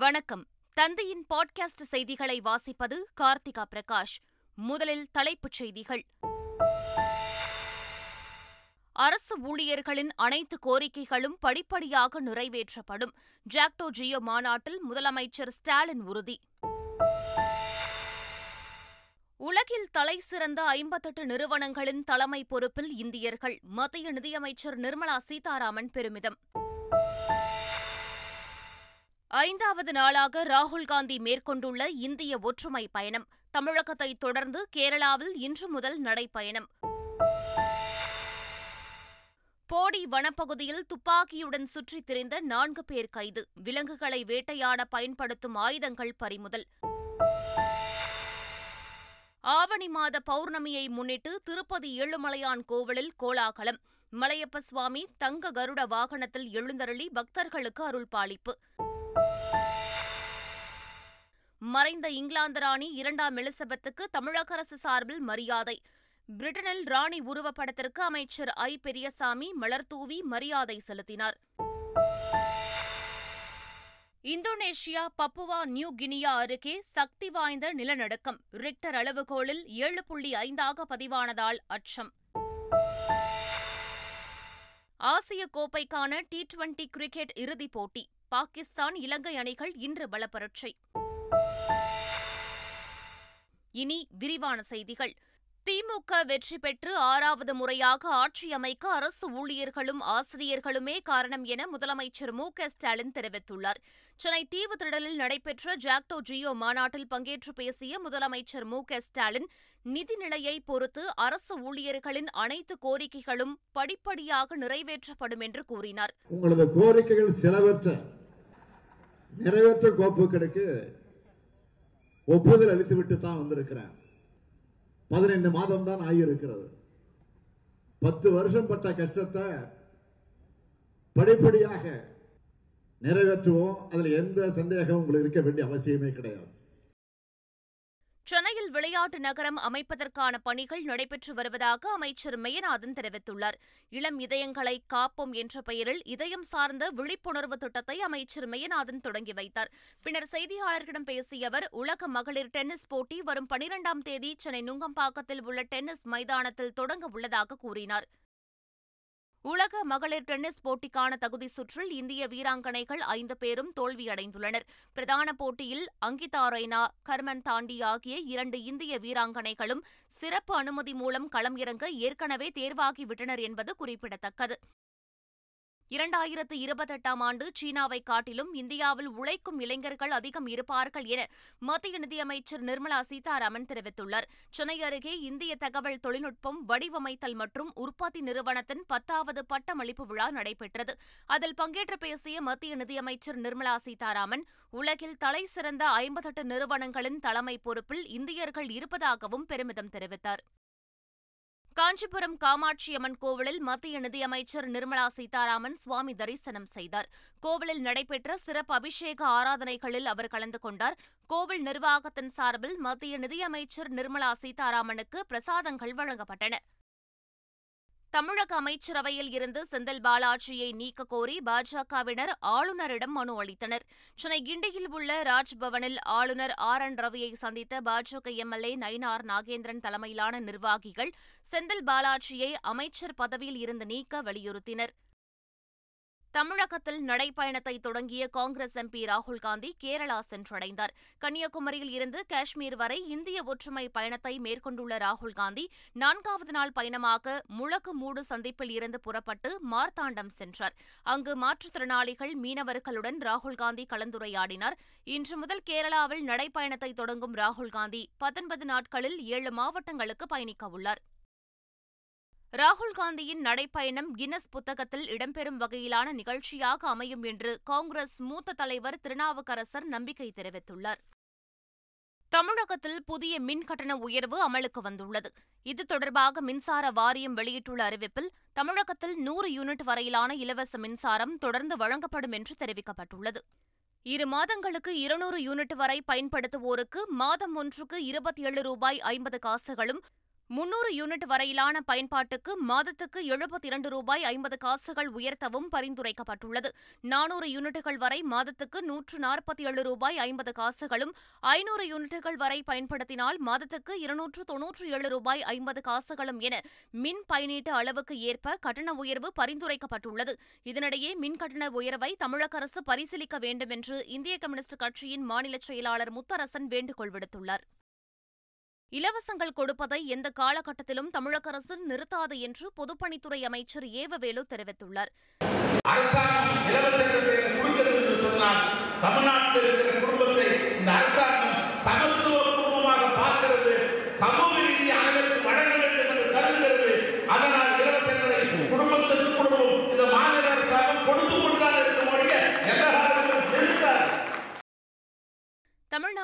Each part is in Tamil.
வணக்கம். தந்தையின் பாட்காஸ்ட் செய்திகளை வாசிப்பது கார்த்திகா பிரகாஷ். முதலில் தலைப்புச் செய்திகள். அரசு ஊழியர்களின் அனைத்து கோரிக்கைகளும் படிப்படியாக நிறைவேற்றப்படும். ஜாக்டோ ஜியோ மாநாட்டில் முதலமைச்சர் ஸ்டாலின் உறுதி. உலகில் தலைசிறந்த ஐம்பத்தெட்டு நிறுவனங்களின் தலைமை பொறுப்பில் இந்தியர்கள் மத்திய நிதியமைச்சர் நிர்மலா சீதாராமன் பெருமிதம். ஐந்தாவது நாளாக ராகுல் காந்தி மேற்கொண்டுள்ள இந்திய ஒற்றுமை பயணம். தமிழகத்தை தொடர்ந்து கேரளாவில் இன்று முதல் நடைப்பயணம் போடி வனப்பகுதியில் துப்பாக்கியுடன் சுற்றித் திரிந்த நான்கு பேர் கைது. விலங்குகளை வேட்டையாட பயன்படுத்தும் ஆயுதங்கள் பறிமுதல். ஆவணி மாத பௌர்ணமியை முன்னிட்டு திருப்பதி ஏழுமலையான் கோவிலில் கோலாகலம். மலையப்ப சுவாமி தங்க கருட வாகனத்தில் எழுந்தருளி பக்தர்களுக்கு அருள்பாலிப்பு. மறைந்த இங்கிலாந்து ராணி இரண்டாம் எலிசபெத்துக்கு தமிழக அரசு சார்பில் மரியாதை. பிரிட்டனில் ராணி உருவப்படத்திற்கு அமைச்சர் ஐ. பெரியசாமி மலர்தூவி மரியாதை செலுத்தினார். இந்தோனேஷியா பப்புவா நியூ கினியா அருகே சக்தி வாய்ந்த நிலநடுக்கம். ரிக்டர் அளவுகோலில் ஏழு புள்ளி ஐந்தாக பதிவானதால் அச்சம். ஆசிய கோப்பைக்கான டி டுவெண்டி கிரிக்கெட் இறுதிப் போட்டி. பாகிஸ்தான் இலங்கை அணிகள் இன்று பலப்பரட்சை. இனி விரிவான செய்திகள். திமுக வெற்றி பெற்று ஆறாவது முறையாக ஆட்சி அமைக்க அரசு ஊழியர்களும் ஆசிரியர்களுமே காரணம் என முதலமைச்சர் மு க ஸ்டாலின் தெரிவித்துள்ளார். சென்னை தீவு திடலில் நடைபெற்ற ஜாக்டோ ஜியோ மாநாட்டில் பங்கேற்று பேசிய முதலமைச்சர் மு க ஸ்டாலின் நிதிநிலையை பொறுத்து அரசு ஊழியர்களின் அனைத்து கோரிக்கைகளும் படிப்படியாக நிறைவேற்றப்படும் என்று கூறினார். உங்களது கோரிக்கைகள் சிலவற்ற நிறைவேற்ற கோப்புகளுக்கு ஒப்புதல் அளித்துவிட்டு தான் வந்திருக்கிறேன். பதினைந்து மாதம் தான் ஆகியிருக்கிறது. பத்து வருஷம் பட்ட கஷ்டத்தை படிப்படியாக நிறைவேற்றுவோம். அதுல எந்த சந்தேகம் உங்களுக்கு இருக்க வேண்டிய அவசியமே கிடையாது. சென்னையில் விளையாட்டு நகரம் அமைப்பதற்கான பணிகள் நடைபெற்று வருவதாக அமைச்சர் மெய்யநாதன் தெரிவித்துள்ளார். இளம் இதயங்களை காப்போம் என்ற பெயரில் இதயம் சார்ந்த விழிப்புணர்வு திட்டத்தை அமைச்சர் மெய்யநாதன் தொடங்கி வைத்தார். பின்னர் செய்தியாளர்களிடம் பேசிய அவர் உலக மகளிர் டென்னிஸ் போட்டி வரும் பனிரெண்டாம் தேதி சென்னை நுங்கம்பாக்கத்தில் உள்ள டென்னிஸ் மைதானத்தில் தொடங்க உள்ளதாக கூறினார். உலக மகளிர் டென்னிஸ் போட்டிக்கான தகுதி சுற்றில் இந்திய வீராங்கனைகள் ஐந்து பேரும் தோல்வியடைந்துள்ளனர். பிரதான போட்டியில் அங்கிதா ரெய்னா கர்மன் தாண்டி ஆகிய இரண்டு இந்திய வீராங்கனைகளும் சிறப்பு அனுமதி மூலம் களம் இறங்க ஏற்கனவே தேர்வாகிவிட்டனர் என்பது குறிப்பிடத்தக்கது. இரண்டாயிரத்து இருபத்தெட்டாம் ஆண்டு சீனாவை காட்டிலும் இந்தியாவில் உழைக்கும் இளைஞர்கள் அதிகம் இருப்பார்கள் என மத்திய நிதியமைச்சர் நிர்மலா சீதாராமன் தெரிவித்துள்ளார். சென்னை அருகே இந்திய தகவல் தொழில்நுட்பம் வடிவமைத்தல் மற்றும் உற்பத்தி நிறுவனத்தின் பத்தாவது பட்டமளிப்பு விழா நடைபெற்றது. அதில் பங்கேற்று பேசிய மத்திய நிதியமைச்சர் நிர்மலா சீதாராமன் உலகில் தலை சிறந்த ஐம்பத்தெட்டு நிறுவனங்களின் தலைமை பொறுப்பில் இந்தியர்கள் இருப்பதாகவும் பெருமிதம் தெரிவித்தார். காஞ்சிபுரம் காமாட்சியம்மன் கோவிலில் மத்திய நிதியமைச்சர் நிர்மலா சீதாராமன் சுவாமி தரிசனம் செய்தார். கோவிலில் நடைபெற்ற சிறப்பு அபிஷேக ஆராதனைகளில் அவர் கலந்து கொண்டார். கோவில் நிர்வாகத்தின் சார்பில் மத்திய நிதியமைச்சர் நிர்மலா சீதாராமனுக்கு பிரசாதங்கள் வழங்கப்பட்டன. தமிழக அமைச்சரவையில் இருந்து செந்தில் பாலாஜியை நீக்க கோரி பாஜகவினர் ஆளுநரிடம் மனு அளித்தனர். சென்னை கிண்டியில் உள்ள ராஜ்பவனில் ஆளுநர் ஆர். என். ரவியை சந்தித்த பாஜக எம்எல்ஏ நயினார் நாகேந்திரன் தலைமையிலான நிர்வாகிகள் செந்தில் பாலாஜியை அமைச்சர் பதவியில் இருந்து நீக்க வலியுறுத்தினர். தமிழகத்தில் நடைப்பயணத்தை தொடங்கிய காங்கிரஸ் எம்பி ராகுல்காந்தி கேரளா சென்றடைந்தார். கன்னியாகுமரியில் இருந்து காஷ்மீர் வரை இந்திய ஒற்றுமை பயணத்தை மேற்கொண்டுள்ள ராகுல்காந்தி நான்காவது நாள் பயணமாக முழக்கு மூடு சந்திப்பில் இருந்து புறப்பட்டு மார்த்தாண்டம் சென்றார். அங்கு மாற்றுத்திறனாளிகள் மீனவர்களுடன் ராகுல்காந்தி கலந்துரையாடினார். இன்று முதல் கேரளாவில் நடைப்பயணத்தை தொடங்கும் ராகுல்காந்தி பத்தொன்பது நாட்களில் ஏழு மாவட்டங்களுக்கு பயணிக்கவுள்ளார் காந்தியின் நடைப்பயணம் கின்னஸ் புத்தகத்தில் இடம்பெறும் வகையிலான நிகழ்ச்சியாக அமையும் என்று காங்கிரஸ் மூத்த தலைவர் திருநாவுக்கரசர் நம்பிக்கை தெரிவித்துள்ளார். தமிழகத்தில் புதிய மின் கட்டண உயர்வு அமலுக்கு வந்துள்ளது. இது தொடர்பாக மின்சார வாரியம் வெளியிட்டுள்ள அறிவிப்பில் தமிழகத்தில் நூறு யூனிட் வரையிலான இலவச மின்சாரம் தொடர்ந்து வழங்கப்படும் என்று தெரிவிக்கப்பட்டுள்ளது. இரு மாதங்களுக்கு இருநூறு யூனிட் வரை பயன்படுத்துவோருக்கு மாதம் ஒன்றுக்கு இருபத்தி ஏழு ரூபாய் ஐம்பது காசுகளும் முன்னூறு யூனிட் வரையிலான பயன்பாட்டுக்கு மாதத்துக்கு எழுபத்தி இரண்டு ரூபாய் ஐம்பது காசுகள் உயர்த்தவும் பரிந்துரைக்கப்பட்டுள்ளது. நானூறு யூனிட்டுகள் வரை மாதத்துக்கு நூற்று நாற்பத்தி ஏழு ரூபாய் ஐம்பது காசுகளும் ஐநூறு யூனிட்டுகள் வரை பயன்படுத்தினால் மாதத்துக்கு இருநூற்று தொன்னூற்று ஏழு ரூபாய் ஐம்பது காசுகளும் என மின் பயனீட்டு அளவுக்கு ஏற்ப கட்டண உயர்வு பரிந்துரைக்கப்பட்டுள்ளது. இதனிடையே மின் கட்டண உயர்வை தமிழக அரசு பரிசீலிக்க வேண்டும் என்று இந்திய கம்யூனிஸ்ட் கட்சியின் மாநில செயலாளர் முத்தரசன் வேண்டுகோள் விடுத்துள்ளார். இலவசங்கள் கொடுப்பதை எந்த காலகட்டத்திலும் தமிழக அரசு நிறுத்தாது என்று பொதுப்பணித்துறை அமைச்சர் ஏவவேலு தெரிவித்துள்ளார். தமிழ்நாட்டில் இருக்கிற குடும்பத்தை இந்த அரசாங்கம் சமத்துவ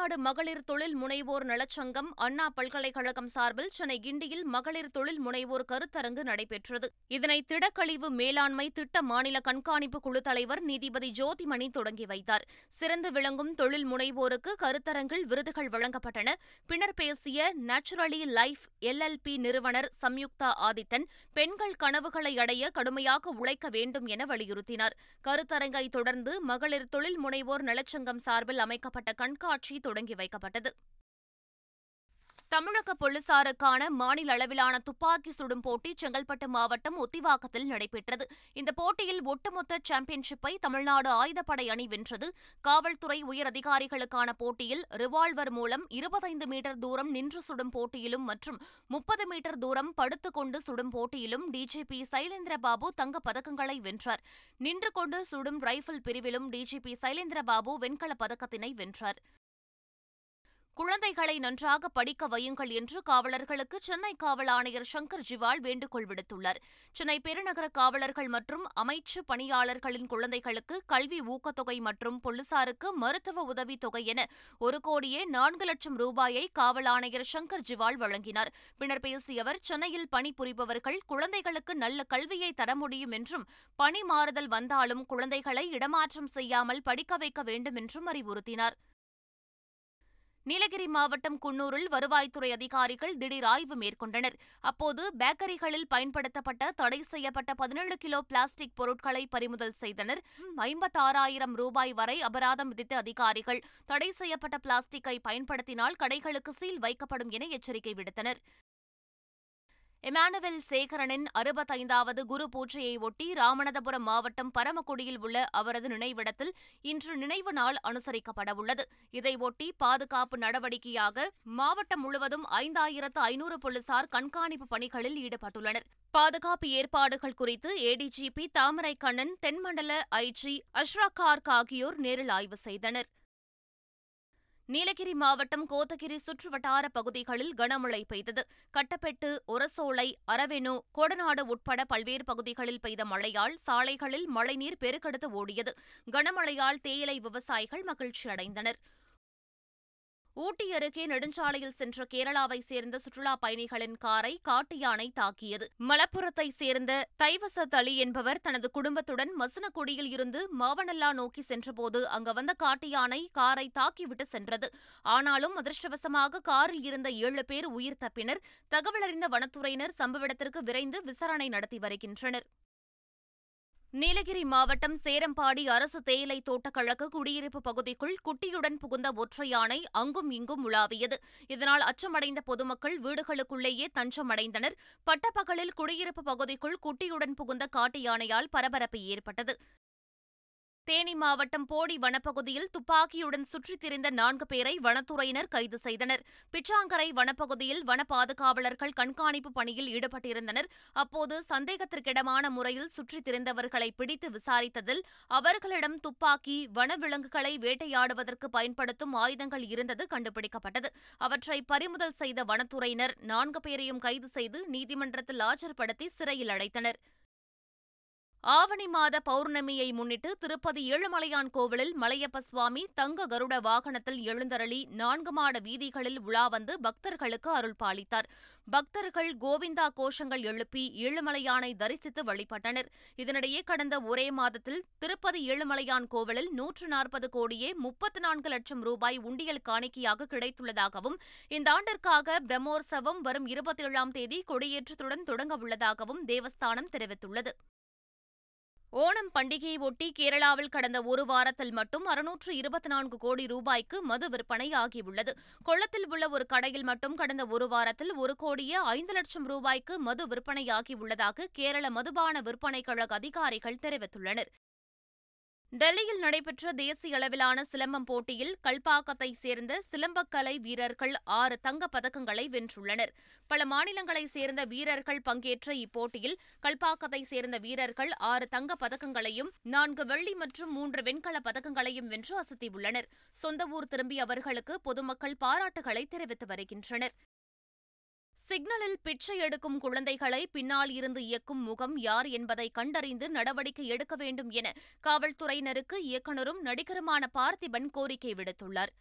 தமிழ்நாடு மகளிர் தொழில் முனைவோர் நலச்சங்கம் அண்ணா பல்கலைக்கழகம் சார்பில் சென்னை கிண்டியில் மகளிர் தொழில் முனைவோர் கருத்தரங்கு நடைபெற்றது. இதனை திடக்கழிவு மேலாண்மை திட்ட மாநில கண்காணிப்பு குழு தலைவர் நீதிபதி ஜோதிமணி தொடங்கி வைத்தார். சிறந்து விளங்கும் தொழில் முனைவோருக்கு கருத்தரங்கில் விருதுகள் வழங்கப்பட்டன. பின்னர் பேசிய நேச்சுரலி லைஃப் எல்எல்பி நிறுவனர் சம்யுக்தா ஆதித்தன் பெண்கள் கனவுகளை அடைய கடுமையாக உழைக்க வேண்டும் என வலியுறுத்தினார். கருத்தரங்கை தொடர்ந்து மகளிர் தொழில் முனைவோர் நலச்சங்கம் சார்பில் அமைக்கப்பட்ட கண்காட்சி தொடங்கி வைக்கப்பட்டது. தமிழக போலீசாருக்கான மாநில அளவிலான துப்பாக்கி சுடும் போட்டி செங்கல்பட்டு மாவட்டம் ஒத்திவாக்கத்தில் நடைபெற்றது. இந்த போட்டியில் ஒட்டுமொத்த சாம்பியன்ஷிப்பை தமிழ்நாடு ஆயுதப்படை அணி வென்றது. காவல்துறை உயர் அதிகாரிகளுக்கான போட்டியில் ரிவால்வர் மூலம் இருபத்தைந்து மீட்டர் தூரம் நின்று சுடும் போட்டியிலும் மற்றும் முப்பது மீட்டர் தூரம் படுத்துக்கொண்டு சுடும் போட்டியிலும் டிஜிபி சைலேந்திரபாபு தங்கப் பதக்கங்களை வென்றார். நின்று கொண்டு சுடும் ரைபிள் பிரிவிலும் டிஜிபி சைலேந்திரபாபு வெண்கலப் பதக்கத்தினை வென்றார். குழந்தைகளை நன்றாக படிக்க வையுங்கள் என்று காவலர்களுக்கு சென்னை காவல் ஆணையர் சங்கர் ஜிவால் வேண்டுகோள் விடுத்துள்ளார். சென்னை பெருநகர காவலர்கள் மற்றும் அமைச்சு பணியாளர்களின் குழந்தைகளுக்கு கல்வி ஊக்கத்தொகை மற்றும் போலீசாருக்கு மருத்துவ உதவித் தொகை என ஒரு கோடியே நான்கு லட்சம் ரூபாயை காவல் ஆணையர் சங்கர் ஜிவால் வழங்கினார். பின்னர் பேசிய அவர் சென்னையில் பணிபுரிபவர்கள் குழந்தைகளுக்கு நல்ல கல்வியை தர முடியும் என்றும் பணி மாறுதல் வந்தாலும் குழந்தைகளை இடமாற்றம் செய்யாமல் படிக்க வைக்க வேண்டும் என்றும் அறிவுறுத்தினார். நீலகிரி மாவட்டம் குன்னூரில் வருவாய்த்துறை அதிகாரிகள் திடீர் ஆய்வு மேற்கொண்டனர். அப்போது பேக்கரிகளில் பயன்படுத்தப்பட்ட தடை செய்யப்பட்ட பதினேழு கிலோ பிளாஸ்டிக் பொருட்களை பறிமுதல் செய்தனர். ஐம்பத்தாறாயிரம் ரூபாய் வரை அபராதம் விதித்த அதிகாரிகள் தடை செய்யப்பட்ட பிளாஸ்டிக்கை பயன்படுத்தினால் கடைகளுக்கு சீல் வைக்கப்படும் என எச்சரிக்கை விடுத்தனர். இமானுவேல் சேகரனின் அறுபத்தைந்தாவது குரு பூஜையை ஒட்டி ராமநாதபுரம் மாவட்டம் பரமக்குடியில் உள்ள அவரது நினைவிடத்தில் இன்று நினைவு நாள் அனுசரிக்கப்படவுள்ளது. இதையொட்டி பாதுகாப்பு நடவடிக்கையாக மாவட்டம் முழுவதும் ஐந்தாயிரத்து ஐநூறு போலீசார் கண்காணிப்பு பணிகளில் ஈடுபட்டுள்ளனர். பாதுகாப்பு ஏற்பாடுகள் குறித்து ஏடிஜிபி தாமரை கண்ணன் தென்மண்டல ஐஜி அஷ்ரா கார்க் ஆகியோர் நேரில் ஆய்வு செய்தனர். நீலகிரி மாவட்டம் கோத்தகிரி சுற்றுவட்டார பகுதிகளில் கனமழை பெய்தது. கட்டப்பெட்டு ஒரசோலை அரவெனு கொடநாடு உட்பட பல்வேறு பகுதிகளில் பெய்த மழையால் சாலைகளில் மழைநீர் பெருக்கெடுத்து ஓடியது. கனமழையால் தேயிலை விவசாயிகள் மகிழ்ச்சி அடைந்தனர் ஊட்டி அருகே நெடுஞ்சாலையில் சென்ற கேரளாவை சேர்ந்த சுற்றுலாப் பயணிகளின் காரை காட்டு யானை தாக்கியது. மலப்புரத்தை சேர்ந்த தைவசத் அலி என்பவர் தனது குடும்பத்துடன் மசனக்குடியில் இருந்து மாவனல்லா நோக்கி சென்றபோது அங்கு வந்த காட்டு யானை காரை தாக்கிவிட்டு சென்றது. ஆனாலும் அதிர்ஷ்டவசமாக காரில் இருந்த ஏழு பேர் உயிர் தப்பினர். தகவலறிந்த வனத்துறையினர் சம்பவ இடத்திற்கு விரைந்து விசாரணை நடத்தி வருகின்றனர். நீலகிரி மாவட்டம் சேரம்பாடி அரசு தேயிலை தோட்டக்கழக குடியிருப்பு பகுதிக்குள் குட்டியுடன் புகுந்த ஒற்றை யானை அங்கும் இங்கும் உலாவியது. இதனால் அச்சமடைந்த பொதுமக்கள் வீடுகளுக்குள்ளேயே தஞ்சமடைந்தனர். பட்டப்பகலில் குடியிருப்பு பகுதிக்குள் குட்டியுடன் புகுந்த காட்டு யானையால் பரபரப்பு ஏற்பட்டது. தேனி மாவட்டம் போடி வனப்பகுதியில் துப்பாக்கியுடன் சுற்றித் திரிந்த நான்கு பேரை வனத்துறையினர் கைது செய்தனர். பிச்சாங்கரை வனப்பகுதியில் வன பாதுகாவலர்கள் கண்காணிப்பு பணியில் ஈடுபட்டிருந்தனர். அப்போது சந்தேகத்திற்கிடமான முறையில் சுற்றித் திரிந்தவர்களை பிடித்து விசாரித்ததில் அவர்களிடம் துப்பாக்கி வனவிலங்குகளை வேட்டையாடுவதற்கு பயன்படுத்தும் ஆயுதங்கள் இருந்தது கண்டுபிடிக்கப்பட்டது. அவற்றை பறிமுதல் செய்த வனத்துறையினர் நான்கு பேரையும் கைது செய்து நீதிமன்றத்தில் ஆஜர்படுத்தி சிறையில் அடைத்தனர். ஆவணி மாத பௌர்ணமியை முன்னிட்டு திருப்பதி ஏழுமலையான் கோவிலில் மலையப்ப சுவாமி தங்க கருட வாகனத்தில் எழுந்தருளி நான்கு மாட வீதிகளில் உலா வந்து பக்தர்களுக்கு அருள் பாலித்தார். பக்தர்கள் கோவிந்தா கோஷங்கள் எழுப்பி ஏழுமலையானை தரிசித்து வழிபட்டனர். இதனிடையே கடந்த ஒரே மாதத்தில் திருப்பதி ஏழுமலையான் கோவிலில் நூற்று நாற்பது கோடியே முப்பத்து நான்கு லட்சம் ரூபாய் உண்டியல் காணிக்கையாக கிடைத்துள்ளதாகவும் இந்த ஆண்டிற்காக பிரம்மோற்சவம் வரும் இருபத்தி ஏழாம் தேதி கொடியேற்றத்துடன் தொடங்க உள்ளதாகவும் தேவஸ்தானம் தெரிவித்துள்ளது. ஓணம் பண்டிகையை ஒட்டி கேரளாவில் கடந்த ஒரு வாரத்தில் மட்டும் அறுநூற்று இருபத்தி நான்கு கோடி ரூபாய்க்கு மது விற்பனை ஆகியுள்ளது. கொள்ளத்தில் உள்ள ஒரு கடையில் மட்டும் கடந்த ஒரு வாரத்தில் ஒரு கோடியே ஐந்து லட்சம் ரூபாய்க்கு மது விற்பனையாகியுள்ளதாக கேரள மதுபான விற்பனை கழக அதிகாரிகள் தெரிவித்துள்ளனர். டெல்லியில் நடைபெற்ற தேசிய அளவிலான சிலம்பம் போட்டியில் கல்பாக்கத்தை சேர்ந்த சிலம்பக்கலை வீரர்கள் ஆறு தங்கப் பதக்கங்களை வென்றுள்ளனர். பல மாநிலங்களைச் சேர்ந்த வீரர்கள் பங்கேற்ற இப்போட்டியில் கல்பாக்கத்தை சேர்ந்த வீரர்கள் ஆறு தங்கப் பதக்கங்களையும் நான்கு வெள்ளி மற்றும் மூன்று வெண்கலப் பதக்கங்களையும் வென்று அசத்தியுள்ளனர். சொந்த ஊர் திரும்பிய அவர்களுக்கு பொதுமக்கள் பாராட்டுகளை தெரிவித்து வருகின்றனர். சிக்னலில் பிச்சை எடுக்கும் குழந்தைகளை பின்னால் இருந்து இயக்கும் முகம் யார் என்பதை கண்டறிந்து நடவடிக்கை எடுக்க வேண்டும் என காவல்துறையினருக்கு இயக்குநரும் நடிகருமான பார்த்திபன் கோரிக்கை விடுத்துள்ளார்.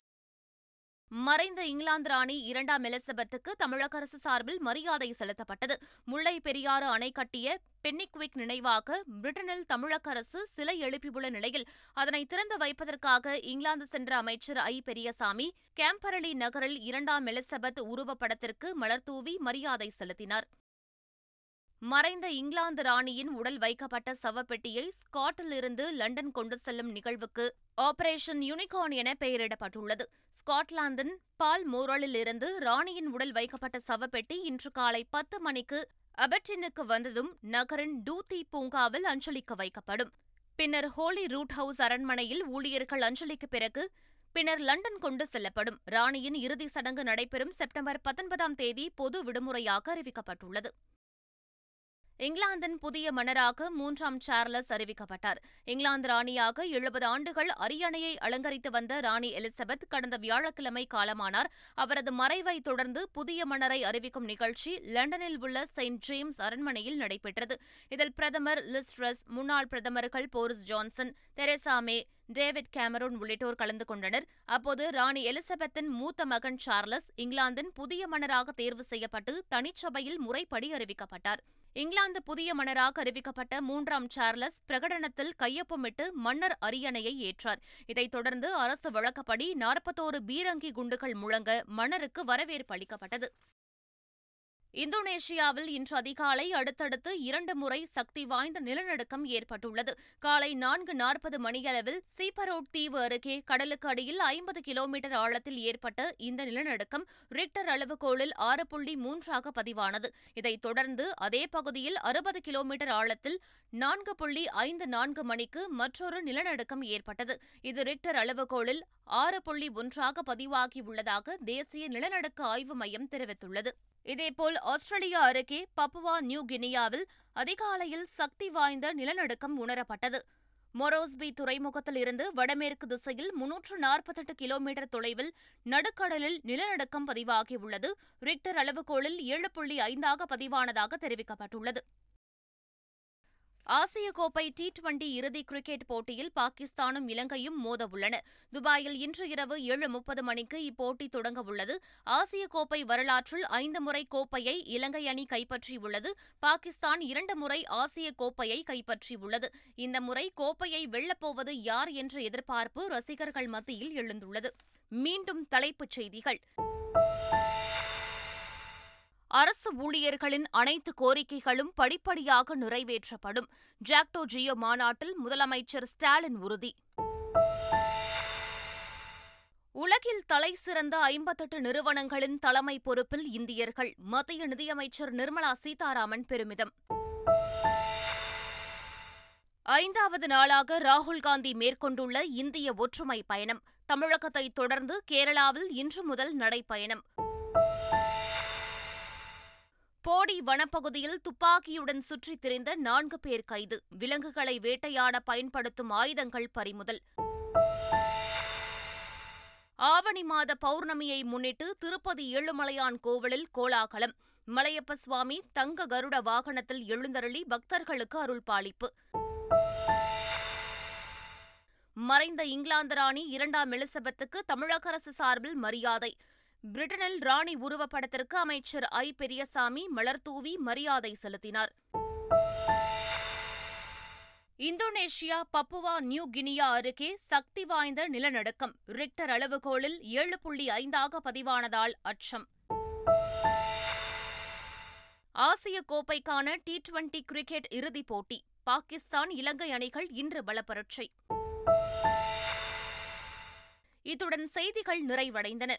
மறைந்த இங்கிலாந்து ராணி இரண்டாம் எலிசபெத்துக்கு தமிழக அரசு சார்பில் மரியாதை செலுத்தப்பட்டது. முல்லை பெரியாறு அணை கட்டிய பென்னிக்விக் நினைவாக பிரிட்டனில் தமிழக அரசு சிலை எழுப்பியுள்ள நிலையில் அதனை திறந்து வைப்பதற்காக இங்கிலாந்து சென்ற அமைச்சர் ஐ. பெரியசாமி கேம்பரலி நகரில் இரண்டாம் எலிசபெத் உருவப்படத்திற்கு மலர்தூவி மரியாதை செலுத்தினார். மறைந்த இங்கிலாந்து ராணியின் உடல் வைக்கப்பட்ட சவப்பெட்டியை ஸ்காட்டிலிருந்து லண்டன் கொண்டு செல்லும் நிகழ்வுக்கு ஆபரேஷன் யூனிகார்ன் என பெயரிடப்பட்டுள்ளது. ஸ்காட்லாந்தின் பால் மோரலில் இருந்து ராணியின் உடல் வைக்கப்பட்ட சவப்பெட்டி இன்று காலை பத்து மணிக்கு அபட்டினுக்கு வந்ததும் நகரின் டூத்தி பூங்காவில் அஞ்சலிக்கு வைக்கப்படும். பின்னர் ஹோலி ரூட் ஹவுஸ் அரண்மனையில் ஊழியர்கள் அஞ்சலிக்கு பிறகு பின்னர் லண்டன் கொண்டு செல்லப்படும். ராணியின் இறுதி சடங்கு நடைபெறும் செப்டம்பர் பத்தொன்பதாம் தேதி பொது விடுமுறையாக அறிவிக்கப்பட்டுள்ளது. இங்கிலாந்தின் புதிய மன்னராக மூன்றாம் சார்லஸ் அறிவிக்கப்பட்டார். இங்கிலாந்து ராணியாக எழுபது ஆண்டுகள் அரியணையை அலங்கரித்து வந்த ராணி எலிசபெத் கடந்த வியாழக்கிழமை காலமானார். அவரது மறைவை தொடர்ந்து புதிய மன்னரை அறிவிக்கும் நிகழ்ச்சி லண்டனில் உள்ள செயின்ட் ஜேம்ஸ் அரண்மனையில் நடைபெற்றது. இதில் பிரதமர் லிஸ்ட்ரஸ் முன்னாள் பிரதமர்கள் Boris Johnson Theresa May David Cameron உள்ளிட்டோர் கலந்து கொண்டனர். அப்போது ராணி எலிசபெத்தின் மூத்த மகன் சார்லஸ் இங்கிலாந்தின் புதிய மன்னராக தேர்வு செய்யப்பட்டு தனிச்சபையில் முறைப்படி அறிவிக்கப்பட்டார். இங்கிலாந்து புதிய மன்னராக அறிவிக்கப்பட்ட மூன்றாம் சார்லஸ் பிரகடனத்தில் கையொப்பமிட்டு மன்னர் அரியணையை ஏற்றார். இதைத் தொடர்ந்து அரசு வழக்கப்படி நாற்பத்தோரு பீரங்கி குண்டுகள் முழங்க மன்னருக்கு வரவேற்பு அளிக்கப்பட்டது. இந்தோனேஷியாவில் இன்று அதிகாலை அடுத்தடுத்து இரண்டு முறை சக்தி வாய்ந்த நிலநடுக்கம் ஏற்பட்டுள்ளது. காலை நான்கு நாற்பது மணியளவில் சீபரோட் தீவு அருகே கடலுக்கு அடியில் ஐம்பது கிலோமீட்டர் ஆழத்தில் ஏற்பட்ட இந்த நிலநடுக்கம் ரிக்டர் அளவுகோளில் ஆறு புள்ளி மூன்றாக பதிவானது. இதைத் தொடர்ந்து அதே பகுதியில் அறுபது கிலோமீட்டர் ஆழத்தில் நான்கு புள்ளி ஐந்து நான்கு மணிக்கு மற்றொரு நிலநடுக்கம் ஏற்பட்டது. இது ரிக்டர் அளவுகோளில் ஆறு புள்ளி ஒன்றாக பதிவாகியுள்ளதாக தேசிய நிலநடுக்க ஆய்வு மையம் தெரிவித்துள்ளது. இதேபோல் ஆஸ்திரேலியா அருகே பப்புவா நியூ கினியாவில் அதிகாலையில் சக்தி வாய்ந்த நிலநடுக்கம் உணரப்பட்டது. மொரோஸ்பி துறைமுகத்தில் இருந்து வடமேற்கு திசையில் முன்னூற்று நாற்பத்தெட்டு கிலோமீட்டர் தொலைவில் நடுக்கடலில் நிலநடுக்கம் பதிவாகியுள்ளது. ரிக்டர் அளவுகோலில் ஏழு புள்ளி ஐந்தாக பதிவானதாக தெரிவிக்கப்பட்டுள்ளது. ஆசிய கோப்பை டி டுவெண்டி இறுதி கிரிக்கெட் போட்டியில் பாகிஸ்தானும் இலங்கையும் மோதவுள்ளன. துபாயில் இன்று இரவு ஏழு முப்பது மணிக்கு இப்போட்டி தொடங்க உள்ளது. ஆசிய கோப்பை வரலாற்றில் ஐந்து முறை கோப்பையை இலங்கை அணி கைப்பற்றியுள்ளது. பாகிஸ்தான் இரண்டு முறை ஆசிய கோப்பையை கைப்பற்றியுள்ளது. இந்த முறை கோப்பையை வெல்லப்போவது யார் என்ற எதிர்பார்ப்பு ரசிகர்கள் மத்தியில் எழுந்துள்ளது. மீண்டும் தலைப்புச் செய்திகள். அரசு ஊழியர்களின் அனைத்து கோரிக்கைகளும் படிப்படியாக நிறைவேற்றப்படும். ஜாக்டோ ஜியோ மாநாட்டில் முதலமைச்சர் ஸ்டாலின் உறுதி. உலகில் தலைசிறந்த ஐம்பத்தெட்டு நிறுவனங்களின் தலைமை பொறுப்பில் இந்தியர்கள் மத்திய நிதியமைச்சர் நிர்மலா சீதாராமன் பெருமிதம். ஐந்தாவது நாளாக ராகுல் காந்தி மேற்கொண்டுள்ள இந்திய ஒற்றுமை பயணம். தமிழகத்தை தொடர்ந்து கேரளாவில் இன்று முதல் நடைப்பயணம் போடி வனப்பகுதியில் துப்பாக்கியுடன் சுற்றித் திரிந்த நான்கு பேர் கைது. விலங்குகளை வேட்டையாட பயன்படுத்தும் ஆயுதங்கள் பறிமுதல். ஆவணி மாத பௌர்ணமியை முன்னிட்டு திருப்பதி ஏழுமலையான் கோவிலில் கோலாகலம். மலையப்ப சுவாமி தங்க கருட வாகனத்தில் எழுந்தருளி பக்தர்களுக்கு அருள்பாலிப்பு. மறைந்த இங்கிலாந்து ராணி இரண்டாம் எலிசபெத்துக்கு தமிழக அரசு சார்பில் மரியாதை. பிரிட்டனில் ராணி உருவப்படத்திற்கு அமைச்சர் ஐ. பெரியசாமி மலர்தூவி மரியாதை செலுத்தினார். இந்தோனேஷியா பப்புவா நியூ கினியா அருகே சக்தி வாய்ந்த நிலநடுக்கம். ரிக்டர் அளவுகோலில் ஏழு புள்ளி ஐந்தாக பதிவானதால் அச்சம். ஆசிய கோப்பைக்கான டி டுவெண்டி கிரிக்கெட் இறுதிப் போட்டி. பாகிஸ்தான் இலங்கை அணிகள் இன்று பலப்பரட்சை. இத்துடன் செய்திகள் நிறைவடைந்தன.